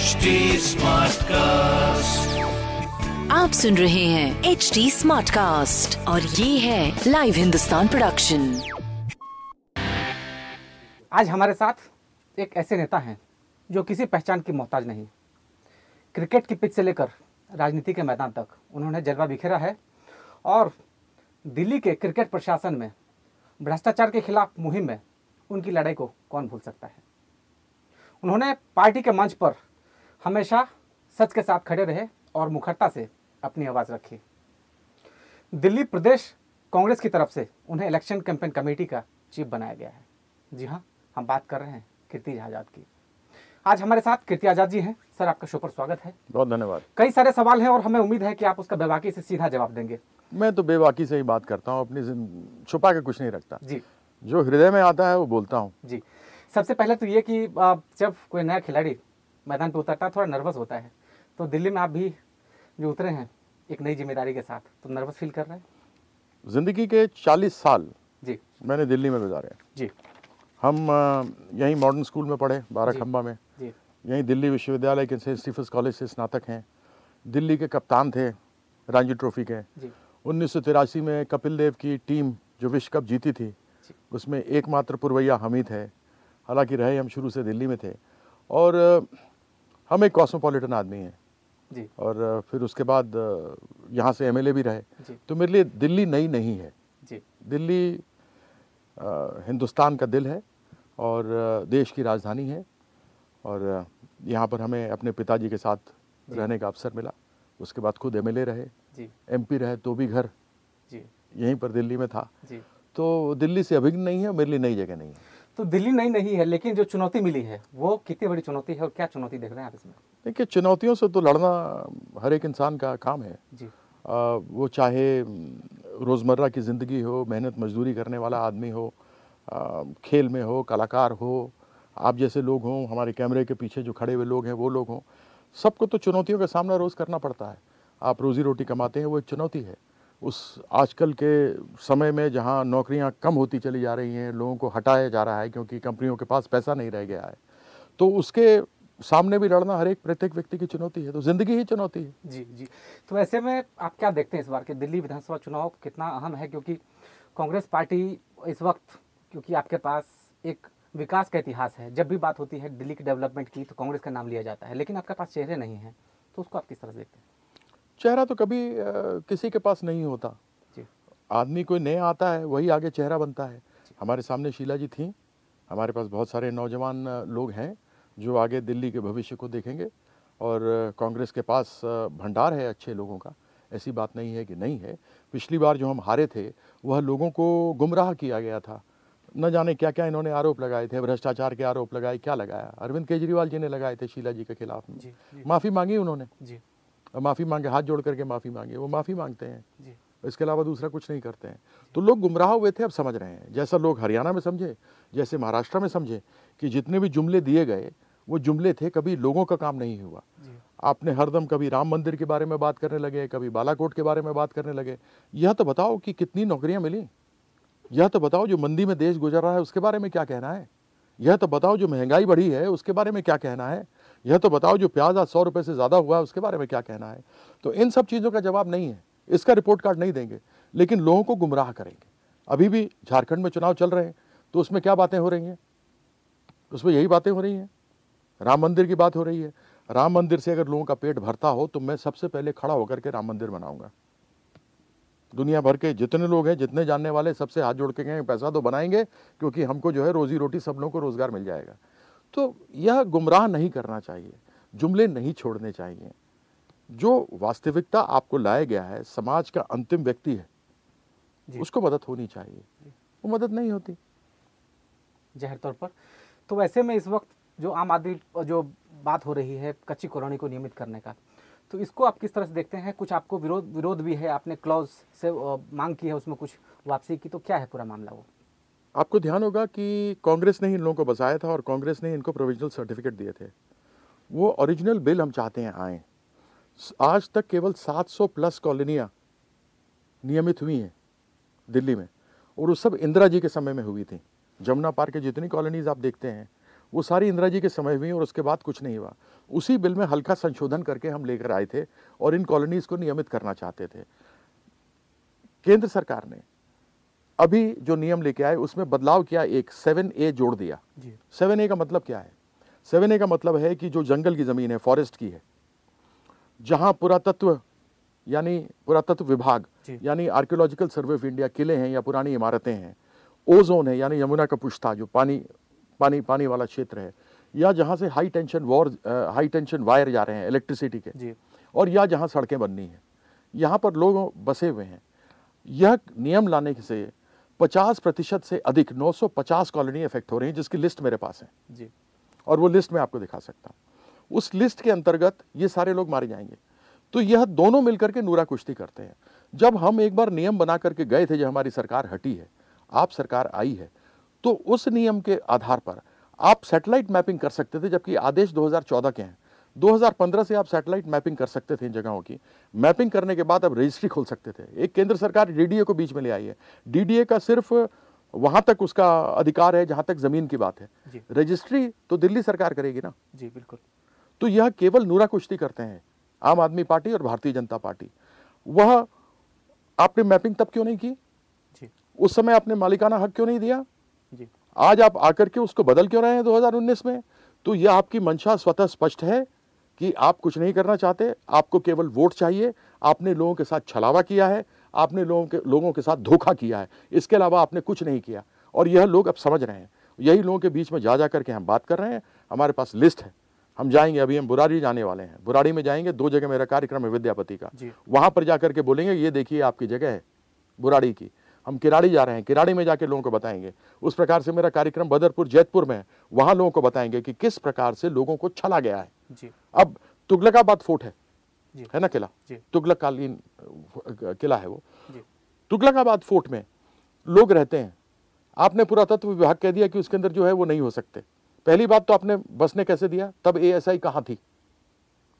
HD Smartcast. आप सुन रहे हैं एच डी स्मार्ट कास्ट और ये है लाइव हिंदुस्तान प्रोडक्शन आज हमारे साथ एक ऐसे नेता हैं जो किसी पहचान की मोहताज नहीं। क्रिकेट की पिच से लेकर राजनीति के मैदान तक उन्होंने जलवा बिखेरा है और दिल्ली के क्रिकेट प्रशासन में भ्रष्टाचार के खिलाफ मुहिम में उनकी लड़ाई को कौन भूल सकता है? उन्होंने पार्टी के मंच पर हमेशा सच के साथ खड़े रहे और मुखरता से अपनी आवाज़ रखी। दिल्ली प्रदेश कांग्रेस की तरफ़ से उन्हें इलेक्शन कैंपेन कमेटी का चीफ बनाया गया है। जी हाँ हम बात कर रहे हैं कीर्ति आज़ाद की। आज हमारे साथ कीर्ति आज़ाद जी हैं। सर आपका शो पर स्वागत है। बहुत धन्यवाद। कई सारे सवाल हैं और हमें उम्मीद है कि आप उसका बेबाकी से सीधा जवाब देंगे। मैं तो बेबाकी से ही बात करता हूँ अपनी छुपा के कुछ नहीं रखता। जी। जो हृदय में आता है वो बोलता हूँ। जी। सबसे पहले तो ये कि जब कोई नया खिलाड़ी मैदान पे उतरता है थोड़ा नर्वस होता है। तो दिल्ली में आप भी जो उतरे हैं एक नई ज़िम्मेदारी के साथ तो नर्वस फील कर रहे हैं? ज़िंदगी के 40 साल जी। मैंने दिल्ली में गुजारे जी। हम यहीं मॉडर्न स्कूल में पढ़े बारह खम्बा में। जी। यहीं दिल्ली विश्वविद्यालय के सेंट स्टीफंस कॉलेज से स्नातक हैं। दिल्ली के कप्तान थे रणजी ट्रॉफी के। उन्नीस सौ तिरासी में कपिल देव की टीम जो विश्व कप जीती थी जी। उसमें एकमात्र पुरवैया हम ही। हालाँकि रहे हम शुरू से दिल्ली में थे। और हम एक कॉस्मोपॉलिटन आदमी हैं। जी। और फिर उसके बाद यहाँ से एमएलए भी रहे। तो मेरे लिए दिल्ली नई नहीं है। जी। दिल्ली अ, हिंदुस्तान का दिल है और देश की राजधानी है। और यहाँ पर हमें अपने पिताजी के साथ रहने का अवसर मिला। उसके बाद खुद एमएलए रहे। एमपी रहे तो भी घर जी। यहीं पर दिल्ली में था। जी। तो दिल्ली से अभिन्न नहीं है मेरे लिए नई जगह नहीं है। तो दिल्ली नई नहीं है लेकिन जो चुनौती मिली है वो कितनी बड़ी चुनौती है और क्या चुनौती देख रहे हैं आप इसमें? देखिए चुनौतियों से तो लड़ना हर एक इंसान का काम है। जी। आ, वो चाहे रोज़मर्रा की ज़िंदगी हो मेहनत मजदूरी करने वाला आदमी हो आ, खेल में हो कलाकार हो आप जैसे लोग हों हमारे कैमरे के पीछे जो खड़े हुए लोग हैं वो लोग हों सबको तो चुनौतियों का सामना रोज़ करना पड़ता है। आप रोज़ी रोटी कमाते हैं वो एक चुनौती है। उस आजकल के समय में जहाँ नौकरियाँ कम होती चली जा रही हैं, लोगों को हटाया जा रहा है क्योंकि कंपनियों के पास पैसा नहीं रह गया है तो उसके सामने भी लड़ना हर एक प्रत्येक व्यक्ति की चुनौती है तो ज़िंदगी ही चुनौती है। जी जी। तो ऐसे में आप क्या देखते हैं इस बार के दिल्ली विधानसभा चुनाव कितना अहम है? क्योंकि कांग्रेस पार्टी इस वक्त, क्योंकि आपके पास एक विकास का इतिहास है, जब भी बात होती है दिल्ली की डेवलपमेंट की तो कांग्रेस का नाम लिया जाता है, लेकिन आपके पास चेहरे नहीं हैं तो उसको आप किस तरह से देखते हैं? चेहरा तो कभी किसी के पास नहीं होता। आदमी कोई नया आता है वही आगे चेहरा बनता है। हमारे सामने शीला जी थी हमारे पास बहुत सारे नौजवान लोग हैं जो आगे दिल्ली के भविष्य को देखेंगे। और कांग्रेस के पास भंडार है अच्छे लोगों का। ऐसी बात नहीं है कि नहीं है। पिछली बार जो हम हारे थे वह लोगों को गुमराह किया गया था। न जाने क्या क्या इन्होंने आरोप लगाए थे भ्रष्टाचार के आरोप लगाए क्या लगाया? अरविंद केजरीवाल जी ने लगाए थे शीला जी के खिलाफ। में जी जी। माफ़ी मांगी उन्होंने। जी। माफ़ी मांगे हाथ जोड़ करके माफ़ी मांगे वो माफ़ी मांगते हैं। जी। इसके अलावा दूसरा कुछ नहीं करते हैं। तो लोग गुमराह हुए थे अब समझ रहे हैं। जैसा लोग हरियाणा में समझे जैसे महाराष्ट्र में समझे कि जितने भी जुमले दिए गए वो जुमले थे कभी लोगों का काम नहीं हुआ। आपने हरदम कभी राम मंदिर के बारे में बात करने लगे कभी बालाकोट के बारे में बात करने लगे। यह तो बताओ कि कितनी नौकरियाँ मिली। यह तो बताओ जो मंदी में देश गुजर रहा है उसके बारे में क्या कहना है। यह तो बताओ जो महँगाई बढ़ी है उसके बारे में क्या कहना है। यह तो बताओ जो प्याज आज सौ रुपये से ज़्यादा हुआ है, उसके बारे में क्या कहना है? तो इन सब चीज़ों का जवाब नहीं है। इसका रिपोर्ट कार्ड नहीं देंगे, लेकिन लोगों को गुमराह करेंगे। अभी भी झारखंड में चुनाव चल रहे हैं तो उसमें क्या बातें हो रही हैं? उसमें यही बातें हो रही हैं? राम मंदिर की बात हो रही है। राम मंदिर से अगर लोगों का पेट भरता हो तो मैं सबसे पहले खड़ा होकर के राम मंदिर बनाऊँगा दुनिया भर के जितने लोग हैं, जितने जानने वाले, सबसे हाथ जोड़ के गए पैसा तो बनाएँगे, क्योंकि हमको जो है रोजी रोटी सब लोगों को रोज़गार मिल जाएगा। तो यह गुमराह नहीं करना चाहिए जुमले नहीं छोड़ने चाहिए। जो वास्तविकता आपको लाया गया है समाज का अंतिम व्यक्ति है जी। उसको मदद होनी चाहिए। वो मदद नहीं होती। ज़ाहिर तौर पर। तो ऐसे में इस वक्त जो आम आदमी जो बात हो रही है कच्ची कॉलोनी को नियमित करने का तो इसको आप किस तरह से देखते हैं? कुछ आपको विरोध विरोध भी है आपने क्लॉज से मांग की है उसमें कुछ वापसी की तो क्या है पूरा मामला वो? आपको ध्यान होगा कि कांग्रेस ने ही इन लोगों को बसाया था और कांग्रेस ने इनको प्रोविजनल सर्टिफिकेट दिए थे। वो ओरिजिनल बिल हम चाहते हैं आए। आज तक केवल 700 प्लस कॉलोनियाँ नियमित हुई हैं दिल्ली में और वो सब इंदिरा जी के समय में हुई थी। जमुना पार्क के जितनी कॉलोनीज आप देखते हैं, वो सारी इंदिरा जी के समय हुई और उसके बाद कुछ नहीं हुआ। उसी बिल में हल्का संशोधन करके हम लेकर आए थे और इन कॉलोनीज को नियमित करना चाहते थे। केंद्र सरकार ने अभी जो नियम लेके आए उसमें बदलाव किया एक सेवन ए जोड़ दिया। सेवन ए का मतलब क्या है? सेवन ए का मतलब है कि जो जंगल की ज़मीन है फॉरेस्ट की है जहाँ पुरातत्व यानी पुरातत्व विभाग यानी आर्कियोलॉजिकल सर्वे ऑफ़ इंडिया किले हैं या पुरानी इमारतें हैं ओजोन है यानी यमुना का पुश्ता जो पानी पानी पानी वाला क्षेत्र है या जहाँ से high tension war high tension wire जा रहे हैं इलेक्ट्रिसिटी के जी। और या जहाँ सड़कें बननी हैं। यहाँ पर लोग बसे हुए हैं। यह नियम लाने से 50 प्रतिशत से अधिक 950 कॉलोनी इफ़ेक्ट हो रही हैं जिसकी लिस्ट मेरे पास है। जी। और वो लिस्ट मैं आपको दिखा सकता हूँ। उस लिस्ट के अंतर्गत ये सारे लोग मारे जाएँगे। तो यह दोनों मिलकर के नूरा कुश्ती करते हैं। जब हम एक बार नियम बना करके गए थे जब हमारी सरकार हटी है आप सरकार आई है तो उस नियम के आधार पर आप सैटेलाइट मैपिंग कर सकते थे जबकि आदेश 2014 के हैं। 2015 से आप सैटेलाइट मैपिंग कर सकते थे इन जगहों की। मैपिंग करने के बाद आप रजिस्ट्री खोल सकते थे। एक केंद्र सरकार डीडीए को बीच में ले आई है। डीडीए का सिर्फ़ वहाँ तक उसका अधिकार है जहाँ तक ज़मीन की बात है। रजिस्ट्री तो दिल्ली सरकार करेगी ना? जी बिल्कुल। तो यह केवल नूरा कुश्ती करते हैं आम आदमी पार्टी और भारतीय जनता पार्टी। वह आपने मैपिंग तब क्यों नहीं की? जी। उस समय आपने मालिकाना हक क्यों नहीं दिया? जी। आज आप आकर के उसको बदल क्यों रहे हैं 2019 में? तो यह आपकी मंशा स्वतः स्पष्ट है। कि आप कुछ नहीं करना चाहते आपको केवल वोट चाहिए आपने लोगों के साथ छलावा किया है आपने लोगों के लोगों के साथ धोखा किया है इसके अलावा आपने कुछ नहीं किया। और यह लोग अब समझ रहे हैं। यही लोगों के बीच में जा जा करके हम बात कर रहे हैं हमारे पास लिस्ट है। हम जाएँगे अभी हम बुराड़ी जाने वाले हैं। बुराड़ी में जाएँगे दो जगह मेरा कार्यक्रम है विद्यापति का। वहाँ पर जा करके बोलेंगे ये देखिए आपकी जगह है बुराड़ी की। हम किराड़ी जा रहे हैं किराड़ी में जाके लोगों को बताएँगे। उस प्रकार से मेरा कार्यक्रम बदरपुर जैतपुर में है। वहाँ लोगों को बताएँगे कि किस प्रकार से लोगों को छला गया है। जी। अब तुगलकाबाद फोर्ट है। जी। है ना किला। तुगलकालीन किला है वो। तुगलकाबाद फोर्ट में लोग रहते हैं। आपने पुरातत्व विभाग कह दिया कि उसके अंदर जो है वो नहीं हो सकते। पहली बात तो आपने बसने कैसे दिया? तब एएसआई कहाँ थी?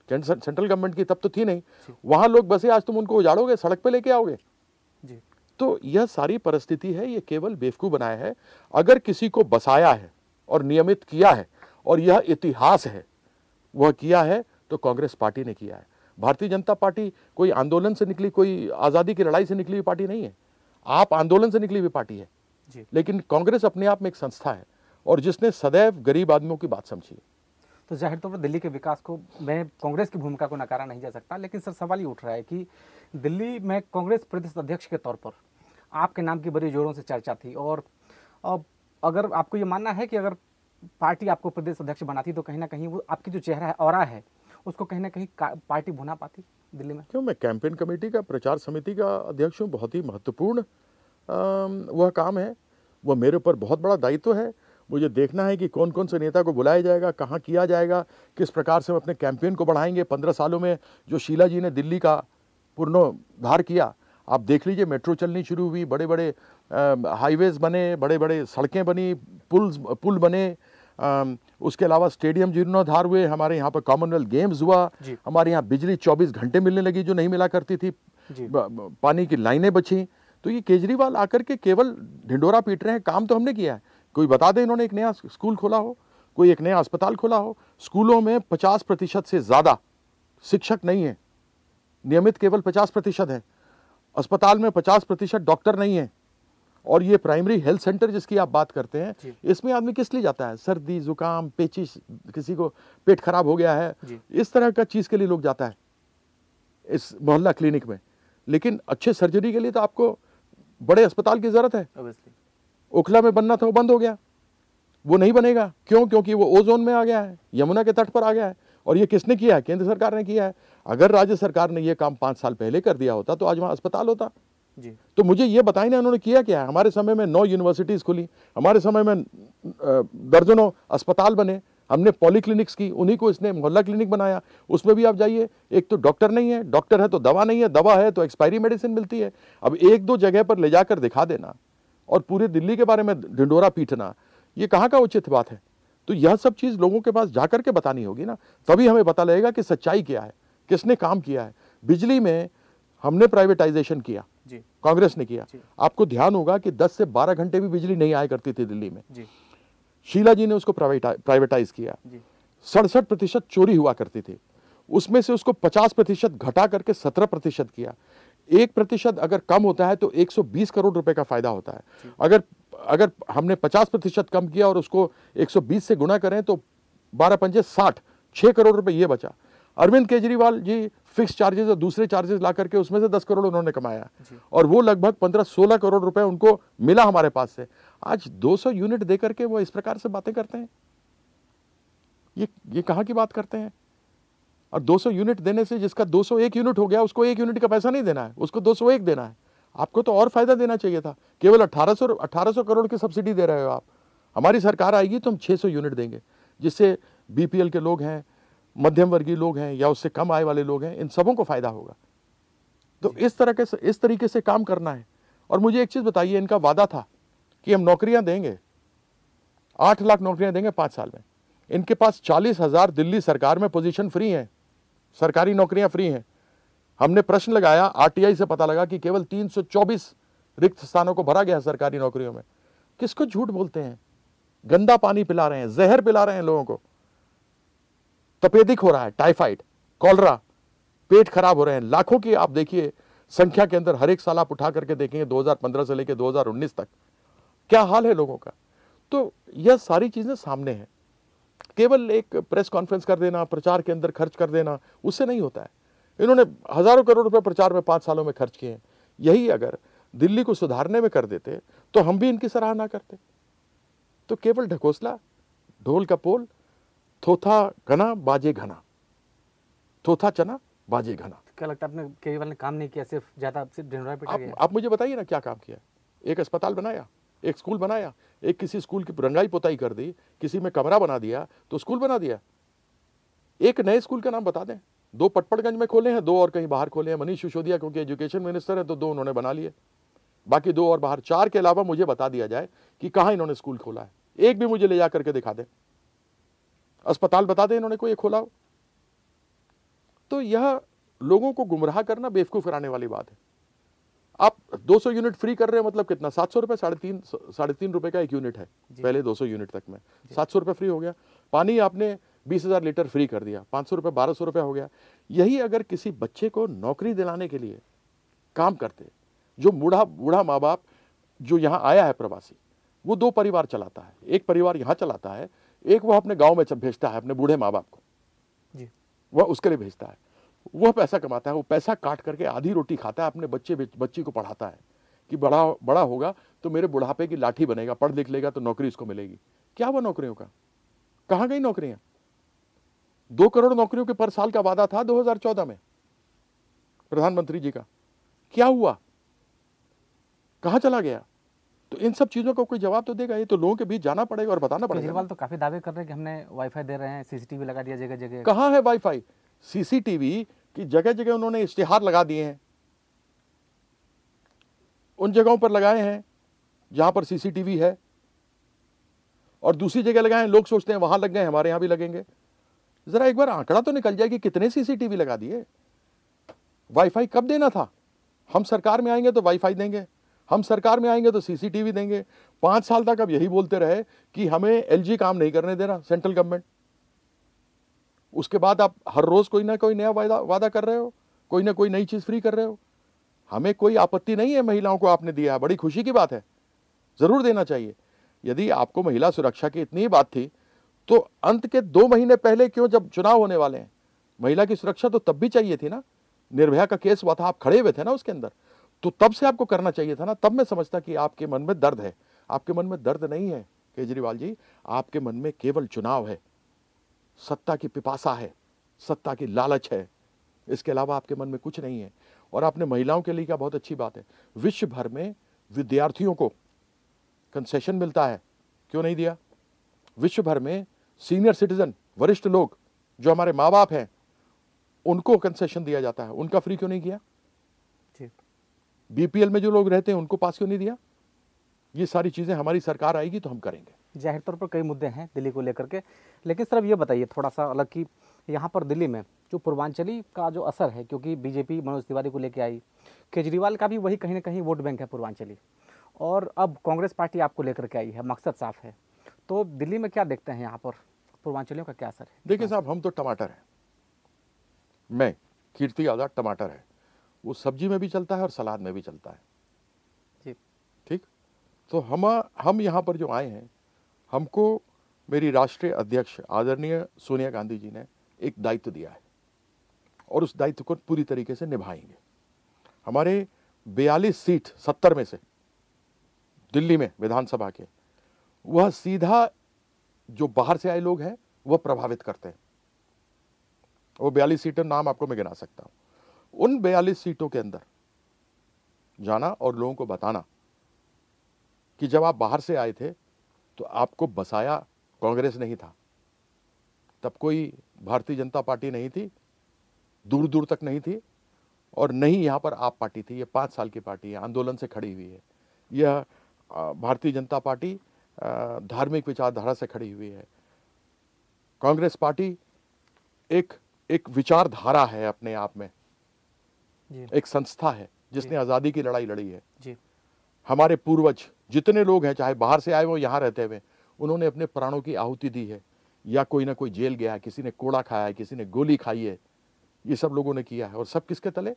सेंट्रल गवर्नमेंट की तब तो थी नहीं। वहाँ लोग बसे आज तुम उनको उजाड़ोगे सड़क पे लेके आओगे? तो यह सारी परिस्थिति है ये केवल बेवकूफ़ बनाया है। अगर किसी को बसाया है और नियमित किया है और यह इतिहास है वह किया है तो कांग्रेस पार्टी ने किया है। भारतीय जनता पार्टी कोई आंदोलन से निकली कोई आज़ादी की लड़ाई से निकली हुई पार्टी नहीं है। आप आंदोलन से निकली हुई पार्टी है। जी। लेकिन कांग्रेस अपने आप में एक संस्था है और जिसने सदैव गरीब आदमियों की बात समझी तो ज़ाहिर तौर तो पर दिल्ली के विकास को मैं कांग्रेस की भूमिका को नकारा नहीं जा सकता लेकिन सर सवाल ये उठ रहा है कि दिल्ली में कांग्रेस प्रदेश अध्यक्ष के तौर पर आपके नाम की बड़ी जोरों से चर्चा थी और अब अगर आपको ये मानना है कि अगर पार्टी आपको प्रदेश अध्यक्ष बनाती तो कहीं ना कहीं वो आपकी जो चेहरा है, और है, उसको कहीं ना कहीं पार्टी भुना पाती दिल्ली में? क्यों? मैं कैंपेन कमेटी का, प्रचार समिति का अध्यक्ष हूँ, बहुत ही महत्वपूर्ण वह काम है। वह मेरे ऊपर बहुत बड़ा दायित्व है। मुझे देखना है कि कौन कौन से नेता को बुलाया जाएगा, कहाँ किया जाएगा, किस प्रकार से हम अपने कैंपेन को बढ़ाएँगे। पंद्रह सालों में जो शीला जी ने दिल्ली का पूर्णोद्धार किया आप देख लीजिए मेट्रो चलनी शुरू हुई बड़े बड़े हाईवेज बने बड़े बड़े सड़कें बनी पुल पुल बने अम, उसके अलावा स्टेडियम जीर्णोद्धार हुए हमारे यहाँ पर कॉमनवेल्थ गेम्स हुआ हमारे यहाँ बिजली 24 घंटे मिलने लगी जो नहीं मिला करती थी पानी की लाइनें बची। तो ये केजरीवाल आकर के केवल ढिंडोरा पीट रहे हैं काम तो हमने किया है। कोई बता दे इन्होंने एक नया स्कूल खोला हो कोई एक नया अस्पताल खोला हो स्कूलों में 50 प्रतिशत से ज़्यादा शिक्षक नहीं है। नियमित केवल 50 प्रतिशत है। अस्पताल में 50 प्रतिशत डॉक्टर नहीं है। और ये प्राइमरी हेल्थ सेंटर जिसकी आप बात करते हैं इसमें आदमी किस लिए जाता है? सर्दी जुकाम पेचिश किसी को पेट खराब हो गया है। इस तरह का चीज़ के लिए लोग जाता है इस मोहल्ला क्लिनिक में। लेकिन अच्छे सर्जरी के लिए तो आपको बड़े अस्पताल की ज़रूरत है। ओखला में बनना था वो बंद हो गया। वो नहीं बनेगा। क्यों? क्योंकि वो ओजोन में आ गया है यमुना के तट पर आ गया है। और ये किसने किया है? केंद्र सरकार ने किया है। अगर राज्य सरकार ने ये काम पाँच साल पहले कर दिया होता तो आज वहाँ अस्पताल होता। जी। तो मुझे ये बताइए ना उन्होंने किया क्या है? हमारे समय में नौ यूनिवर्सिटीज खुली हमारे समय में दर्जनों अस्पताल बने हमने पॉलीक्लिनिक्स की उन्हीं को इसने मोहल्ला क्लिनिक बनाया। उसमें भी आप जाइए एक तो डॉक्टर नहीं है डॉक्टर है तो दवा नहीं है दवा है तो एक्सपायरी मेडिसिन मिलती है। अब एक दो जगह पर ले जाकर दिखा देना और पूरे दिल्ली के बारे में ढिंडोरा पीटना ये कहाँ का उचित बात है? तो यह सब चीज़ लोगों के पास जाकर के बतानी होगी ना। तभी हमें पता लगेगा कि सच्चाई क्या है किसने काम किया है। बिजली में हमने प्राइवेटाइजेशन किया कांग्रेस ने किया। आपको ध्यान होगा कि 10 से 12 घंटे भी बिजली नहीं आया करती थी दिल्ली में। जी। शीला जी ने उसको प्राइवेटाइज किया। सड़सठ प्रतिशत चोरी हुआ करती थी। उसमें से उसको 50 प्रतिशत घटा करके 17 प्रतिशत किया। एक प्रतिशत अगर कम होता है तो 120 करोड़ रुपए का फ़ायदा होता है। अगर अगर हमने 50 प्रतिशत कम किया और उसको 120 से गुणा करें तो 12 पंजे 60 छह करोड़ रुपए ये बचा। अरविंद केजरीवाल जी फिक्स चार्जेस और दूसरे चार्जेस ला करके उसमें से 10 करोड़ उन्होंने कमाया। और वो लगभग 15-16 करोड़ रुपए उनको मिला हमारे पास से। आज 200 यूनिट दे करके वो इस प्रकार से बातें करते हैं। ये ये कहाँ की बात करते हैं? और 200 यूनिट देने से जिसका 201 यूनिट हो गया उसको एक यूनिट का पैसा नहीं देना है उसको 201 देना है। आपको तो और फ़ायदा देना चाहिए था। केवल 1800 1800 करोड़ की सब्सिडी दे रहे हो आप। हमारी सरकार आएगी तो हम 600 यूनिट देंगे जिससे बीपीएल के लोग हैं मध्यम वर्गीय लोग हैं या उससे कम आय वाले लोग हैं इन सबों को फ़ायदा होगा। तो इस तरह के इस तरीके से काम करना है। और मुझे एक चीज़ बताइए इनका वादा था कि हम नौकरियाँ देंगे आठ लाख नौकरियाँ देंगे पाँच साल में। इनके पास चालीस हज़ार दिल्ली सरकार में पोजीशन फ्री हैं। सरकारी नौकरियाँ फ्री हैं। हमने प्रश्न लगाया, आरटीआई से पता लगा कि केवल 324 रिक्त स्थानों को भरा गया है सरकारी नौकरियों में। किसको झूठ बोलते हैं? गंदा पानी पिला रहे हैं, जहर पिला रहे हैं लोगों को। तपेदिक हो रहा है, टाइफाइड, कॉलरा, पेट खराब हो रहे हैं। लाखों की आप देखिए, संख्या के अंदर हर एक साल आप उठा करके देखेंगे 2015 से लेकर 2019 तक। क्या हाल है लोगों का? तो यह सारी चीज़ें सामने हैं। केवल एक प्रेस कॉन्फ्रेंस कर देना, प्रचार के अंदर खर्च कर देना, उससे नहीं होता है। इन्होंने हज़ारों करोड़ रुपए प्रचार में पाँच सालों में खर्च किए हैं। यही अगर दिल्ली को सुधारने में कर देते तो हम भी इनकी सराहना करते। तो केवल ढकोसला ढोल का पोल थोथा घना बाजे घना। थोथा चना बाजे घना। क्या लगता है आपने केजरीवाल ने काम नहीं किया सिर्फ़ ज़्यादा सिर्फ़ ढिंडोरा पिटा आप आप मुझे बताइए ना क्या काम किया एक अस्पताल बनाया एक स्कूल बनाया एक किसी स्कूल की रंगाई पोताई कर दी किसी में कमरा बना दिया तो स्कूल बना दिया। एक नए स्कूल का नाम बता दें। दो पटपड़गंज में खोले हैं दो और कहीं बाहर खोले हैं। मनीष सिसोदिया क्योंकि एजुकेशन मिनिस्टर है तो दो उन्होंने बना लिए। बाकी दो और बाहर चार के अलावा मुझे बता दिया जाए कि कहाँ इन्होंने स्कूल खोला है। एक भी मुझे ले जा करके दिखा दे। अस्पताल बता दें इन्होंने कोई खोला हो। तो यह लोगों को गुमराह करना बेवकूफ़ कराने वाली बात है। आप 200 यूनिट फ्री कर रहे हैं मतलब कितना? सात सौ रुपये साढ़े तीन साढ़े तीन रुपए का एक यूनिट है। पहले 200 यूनिट तक में। सात सौ रुपये फ्री हो गया। पानी आपने बीस हज़ार लीटर फ्री कर दिया पाँच सौ रुपये बारह सौ रुपये हो गया। यही अगर किसी बच्चे को नौकरी दिलाने के लिए काम करते जो बूढ़ा बूढ़ा माँ बाप जो यहाँ आया है प्रवासी वो दो परिवार चलाता है। एक परिवार यहाँ चलाता है एक वो अपने गाँव में भेजता है अपने बूढ़े माँ बाप को। जी। वह उसके लिए भेजता है। वह पैसा कमाता है वो पैसा काट करके आधी रोटी खाता है अपने बच्चे बच्ची को पढ़ाता है कि बड़ा बड़ा होगा तो मेरे बुढ़ापे की लाठी बनेगा पढ़ लिख लेगा तो नौकरी उसको मिलेगी। क्या हुआ नौकरियों का? कहाँ गई नौकरियाँ? दो करोड़ नौकरियों के पर साल का वादा था 2014 में प्रधानमंत्री जी का। क्या हुआ? कहाँ चला गया? तो इन सब चीज़ों का कोई जवाब तो देगा ये तो लोगों के बीच जाना पड़ेगा और बताना पड़ेगा केजरीवाल तो काफ़ी दावे कर रहे हैं कि हमने वाईफाई दे रहे हैं सीसीटीवी लगा दिया जगह जगह कहाँ है वाईफाई सीसीटीवी की जगह जगह उन्होंने इश्तिहार लगा दिए हैं। उन जगहों पर लगाए हैं जहाँ पर सीसीटीवी है। और दूसरी जगह लगाए हैं लोग सोचते हैं वहाँ लग गए हमारे यहाँ भी लगेंगे। जरा एक बार आंकड़ा तो निकल जाए कि कितने सीसीटीवी लगा दिए। वाईफाई कब देना था? हम सरकार में आएँगे तो वाईफाई देंगे, हम सरकार में आएँगे तो सीसीटीवी देंगे। पाँच साल तक अब यही बोलते रहे कि हमें एलजी काम नहीं करने दे रहा सेंट्रल गवर्नमेंट उसके बाद आप हर रोज कोई ना कोई नया वादा वादा कर रहे हो, कोई ना कोई नई चीज़ फ्री कर रहे हो। हमें कोई आपत्ति नहीं है महिलाओं को आपने दिया है, बड़ी खुशी की बात है। ज़रूर देना चाहिए। यदि आपको महिला सुरक्षा की इतनी ही बात थी तो अंत के दो महीने पहले क्यों जब चुनाव होने वाले हैं? महिला की सुरक्षा तो तब भी चाहिए थी ना। निर्भया का केस हुआ था, आप खड़े हुए थे ना उसके अंदर। तो तब से आपको करना चाहिए था ना। तब मैं समझता कि आपके मन में दर्द है। आपके मन में दर्द नहीं है, केजरीवाल जी। आपके मन में केवल चुनाव है। सत्ता की पिपासा है। सत्ता की लालच है। इसके अलावा आपके मन में कुछ नहीं है। और आपने महिलाओं के लिए क्या बहुत अच्छी बात है। विश्व भर में विद्यार्थियों को कंसेशन मिलता है। क्यों नहीं दिया? विश्व भर में सीनियर सिटीजन वरिष्ठ लोग जो हमारे माँ बाप हैं उनको कंसेशन दिया जाता है। उनका फ्री क्यों नहीं किया? बीपीएल में जो लोग रहते हैं उनको पास क्यों नहीं दिया? ये सारी चीज़ें हमारी सरकार आएगी तो हम करेंगे। ज़ाहिर तौर पर कई मुद्दे हैं दिल्ली को लेकर के लेकिन सर अब ये बताइए थोड़ा सा अलग कि यहाँ पर दिल्ली में जो पूर्वांचली का जो असर है क्योंकि बीजेपी मनोज तिवारी को लेकर आई केजरीवाल का भी वही कहीं ना कहीं वोट बैंक है पूर्वांचली। और अब कांग्रेस पार्टी आपको लेकर के आई है मकसद साफ़ है। तो दिल्ली में क्या देखते हैं यहाँ पर? पूर्वांचलियों का क्या असर है? देखिए साहब हम तो टमाटर हैं। मैं कीर्ति आज़ाद टमाटर है। वो सब्ज़ी में भी चलता है और सलाद में भी चलता है। जी। ठीक? तो हम हम यहाँ पर जो आए हैं हमको मेरी राष्ट्रीय अध्यक्ष आदरणीय सोनिया गांधी जी ने एक दायित्व दिया है और उस दायित्व को पूरी तरीके से निभाएँगे। हमारे 42 सीट 70 में से दिल्ली में विधानसभा के वह सीधा जो बाहर से आए लोग हैं वह प्रभावित करते हैं। वो बयालीस सीटें नाम आपको मैं गिना सकता हूँ। उन बयालीस सीटों के अंदर जाना और लोगों को बताना कि जब आप बाहर से आए थे तो आपको बसाया कांग्रेस नहीं था। तब कोई भारतीय जनता पार्टी नहीं थी दूर दूर तक नहीं थी, और नहीं यहाँ पर आप पार्टी थी। ये पाँच साल की पार्टी है, आंदोलन से खड़ी हुई है। यह भारतीय जनता पार्टी धार्मिक विचारधारा से खड़ी हुई है। कांग्रेस पार्टी एक एक विचारधारा है अपने आप में। जी। एक संस्था है जिसने आज़ादी की लड़ाई लड़ी है। जी। हमारे पूर्वज जितने लोग हैं चाहे बाहर से आए वो यहाँ रहते हुए उन्होंने अपने प्राणों की आहुति दी है। या कोई ना कोई जेल गया है किसी ने कोड़ा खाया है किसी ने गोली खाई है ये सब लोगों ने किया है। और सब किसके तले?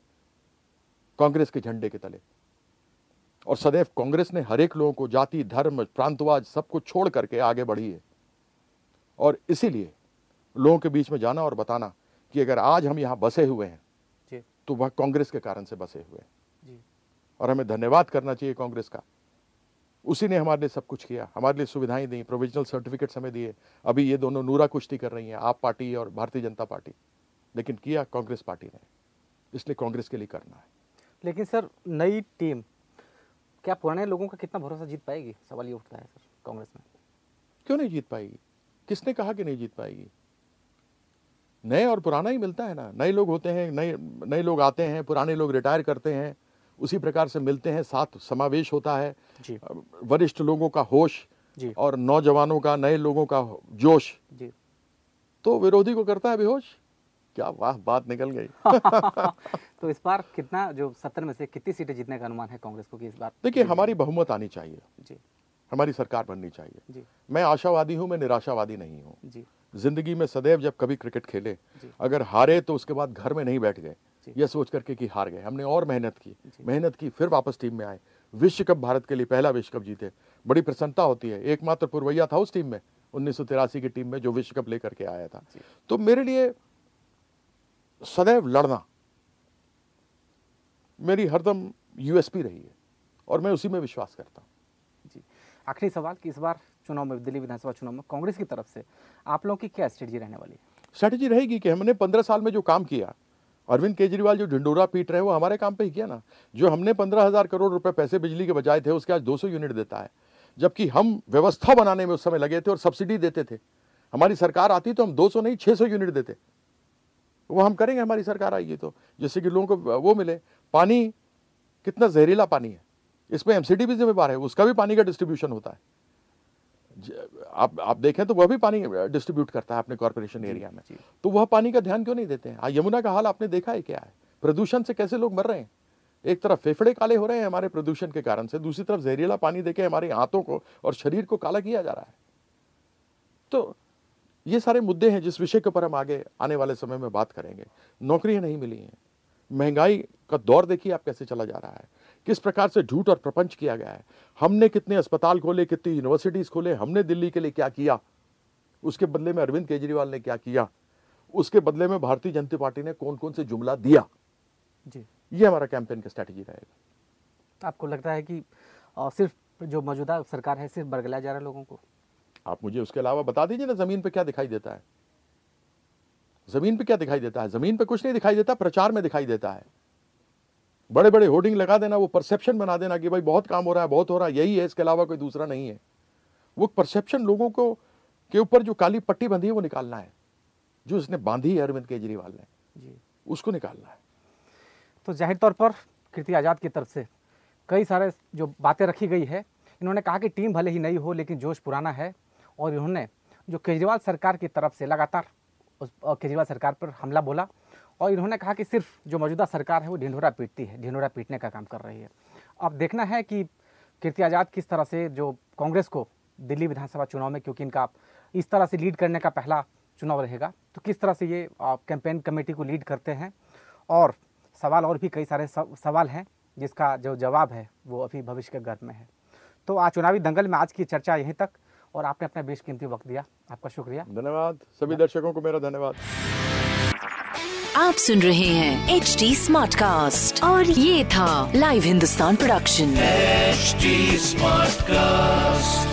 कांग्रेस के झंडे के तले। और सदैव कांग्रेस ने हर एक लोगों को जाति धर्म प्रांतवाद सबको छोड़ करके आगे बढ़ी है। और इसीलिए लोगों के बीच में जाना और बताना कि अगर आज हम यहाँ बसे हुए हैं जी। तो वह कांग्रेस के कारण से बसे हुए हैं। और हमें धन्यवाद करना चाहिए कांग्रेस का। उसी ने हमारे लिए सब कुछ किया। हमारे लिए सुविधाएँ दी प्रोविजनल सर्टिफिकेट्स हमें दिए। अभी ये दोनों नूरा कुश्ती कर रही हैं आप पार्टी और भारतीय जनता पार्टी। लेकिन किया कांग्रेस पार्टी ने। इसलिए कांग्रेस के लिए करना है। लेकिन सर नई टीम क्या पुराने लोगों का कितना भरोसा जीत पाएगी? सवाल ये उठता है सर कांग्रेस में। क्यों नहीं जीत पाएगी? किसने कहा कि नहीं जीत पाएगी? नए और पुराना ही मिलता है ना। नए लोग होते हैं नए नए लोग आते हैं पुराने लोग रिटायर करते हैं उसी प्रकार से मिलते हैं साथ समावेश होता है। वरिष्ठ लोगों का होश जी। और नौजवानों का नए लोगों का जोश जी। तो विरोधी को करता है बेहोश? क्या वाह बात निकल गई। तो इस बार कितना जो सत्तर में से कितनी सीटें जीतने का अनुमान है कांग्रेस को कि इस बार देखिए हमारी बहुमत आनी चाहिए। जी। हमारी सरकार बननी चाहिए। जी। मैं आशावादी हूँ मैं निराशावादी नहीं हूँ। जी। ज़िंदगी में सदैव जब कभी क्रिकेट खेले अगर हारे तो उसके बाद घर में नहीं बैठ गए यह सोच करके कि हार गए। हमने और मेहनत की मेहनत की फिर वापस टीम में आए। विश्व कप भारत के लिए पहला विश्व कप जीते। बड़ी प्रसन्नता होती है। एकमात्र पुरवैया था उस टीम में उन्नीस सौ तिरासी की टीम में जो विश्व कप लेकर के आया था। तो मेरे लिए सदैव लड़ना। मेरी हरदम यूएसपी रही है और मैं उसी में विश्वास करता हूँ। जी। आखिरी सवाल कि इस बार चुनाव में दिल्ली विधानसभा चुनाव में कांग्रेस की तरफ़ से आप लोगों की क्या स्ट्रेटजी रहने वाली है? स्ट्रैटेजी रहेगी कि हमने पंद्रह साल में जो काम किया अरविंद केजरीवाल जो ढिंडोरा पीट रहे हैं वो हमारे काम पे ही किया ना। जो हमने पंद्रह हज़ार करोड़ रुपए पैसे बिजली के बजाय थे उसके आज 200 यूनिट देता है। जबकि हम व्यवस्था बनाने में उस समय लगे थे और सब्सिडी देते थे। हमारी सरकार आती तो हम 200 नहीं 600 यूनिट देते। वो हम करेंगे हमारी सरकार आएगी तो। जैसे कि लोगों को वो मिले। पानी कितना जहरीला पानी है। इसमें एमसीडी भी जिम्मेवार है उसका भी पानी का डिस्ट्रीब्यूशन होता है। आप आप देखें तो वह भी पानी डिस्ट्रीब्यूट करता है अपने कॉरपोरेशन एरिया में। तो वह पानी का ध्यान क्यों नहीं देते हैं? यमुना का हाल आपने देखा है क्या है? प्रदूषण से कैसे लोग मर रहे हैं? एक तरफ़ फेफड़े काले हो रहे हैं हमारे प्रदूषण के कारण से दूसरी तरफ़ जहरीला पानी देके हमारे हाथों को और शरीर को काला किया जा रहा है। तो ये सारे मुद्दे हैं जिस विषय के ऊपर हम आगे आने वाले समय में बात करेंगे। नौकरियाँ नहीं मिली हैं। महँगाई का दौर देखिए आप कैसे चला जा रहा है। किस प्रकार से झूठ और प्रपंच किया गया है। हमने कितने अस्पताल खोले कितनी यूनिवर्सिटीज खोले हमने दिल्ली के लिए क्या किया? उसके बदले में अरविंद केजरीवाल ने क्या किया? उसके बदले में भारतीय जनता पार्टी ने कौन कौन से जुमला दिया? जी। ये हमारा कैंपेन का स्ट्रैटेजी रहेगा। आपको लगता है कि सिर्फ़ जो मौजूदा सरकार है सिर्फ़ बरगलाया जा रहा है लोगों को? आप मुझे उसके अलावा बता दीजिए ना ज़मीन पे क्या दिखाई देता है। ज़मीन पे क्या दिखाई देता है? ज़मीन पे कुछ नहीं दिखाई देता प्रचार में दिखाई देता है। बड़े बड़े होर्डिंग लगा देना वो परसेप्शन बना देना कि भाई बहुत काम हो रहा है बहुत हो रहा है यही है इसके अलावा कोई दूसरा नहीं है। वो परसेप्शन लोगों को के ऊपर जो काली पट्टी बंधी है वो निकालना है। जो इसने बांधी है अरविंद केजरीवाल ने जी। उसको निकालना है। तो ज़ाहिर तौर पर कृति आज़ाद की तरफ़ से कई सारे जो बातें रखी गई है इन्होंने कहा कि टीम भले ही नई हो लेकिन जोश पुराना है। और इन्होंने जो केजरीवाल सरकार की तरफ़ से लगातार उस केजरीवाल सरकार पर हमला बोला और इन्होंने कहा कि सिर्फ़ जो मौजूदा सरकार है वो ढिंढोरा पीटती है, ढिंढोरा पीटने का काम कर रही है। अब देखना है कि कीर्ति आज़ाद किस तरह से जो कांग्रेस को दिल्ली विधानसभा चुनाव में, क्योंकि इनका इस तरह से लीड करने का पहला चुनाव रहेगा तो किस तरह से ये कैंपेन कमेटी को लीड करते हैं? और सवाल और भी कई सारे सवाल हैं, जिसका जो जवाब है वो अभी भविष्य के गर्भ में है। तो आज चुनावी दंगल में आज की चर्चा यहीं तक। और आपने अपना बेशकीमती वक्त दिया आपका शुक्रिया धन्यवाद सभी दर्शकों को मेरा धन्यवाद आप सुन रहे हैं एच डी स्मार्ट कास्ट और ये था live Hindustan production HD Smartcast.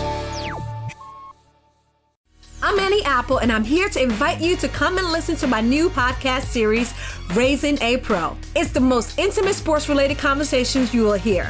I'm Annie Apple, and I'm here to invite you to come and listen to my new podcast series, Raising a Pro. It's the most intimate sports related conversations you will hear.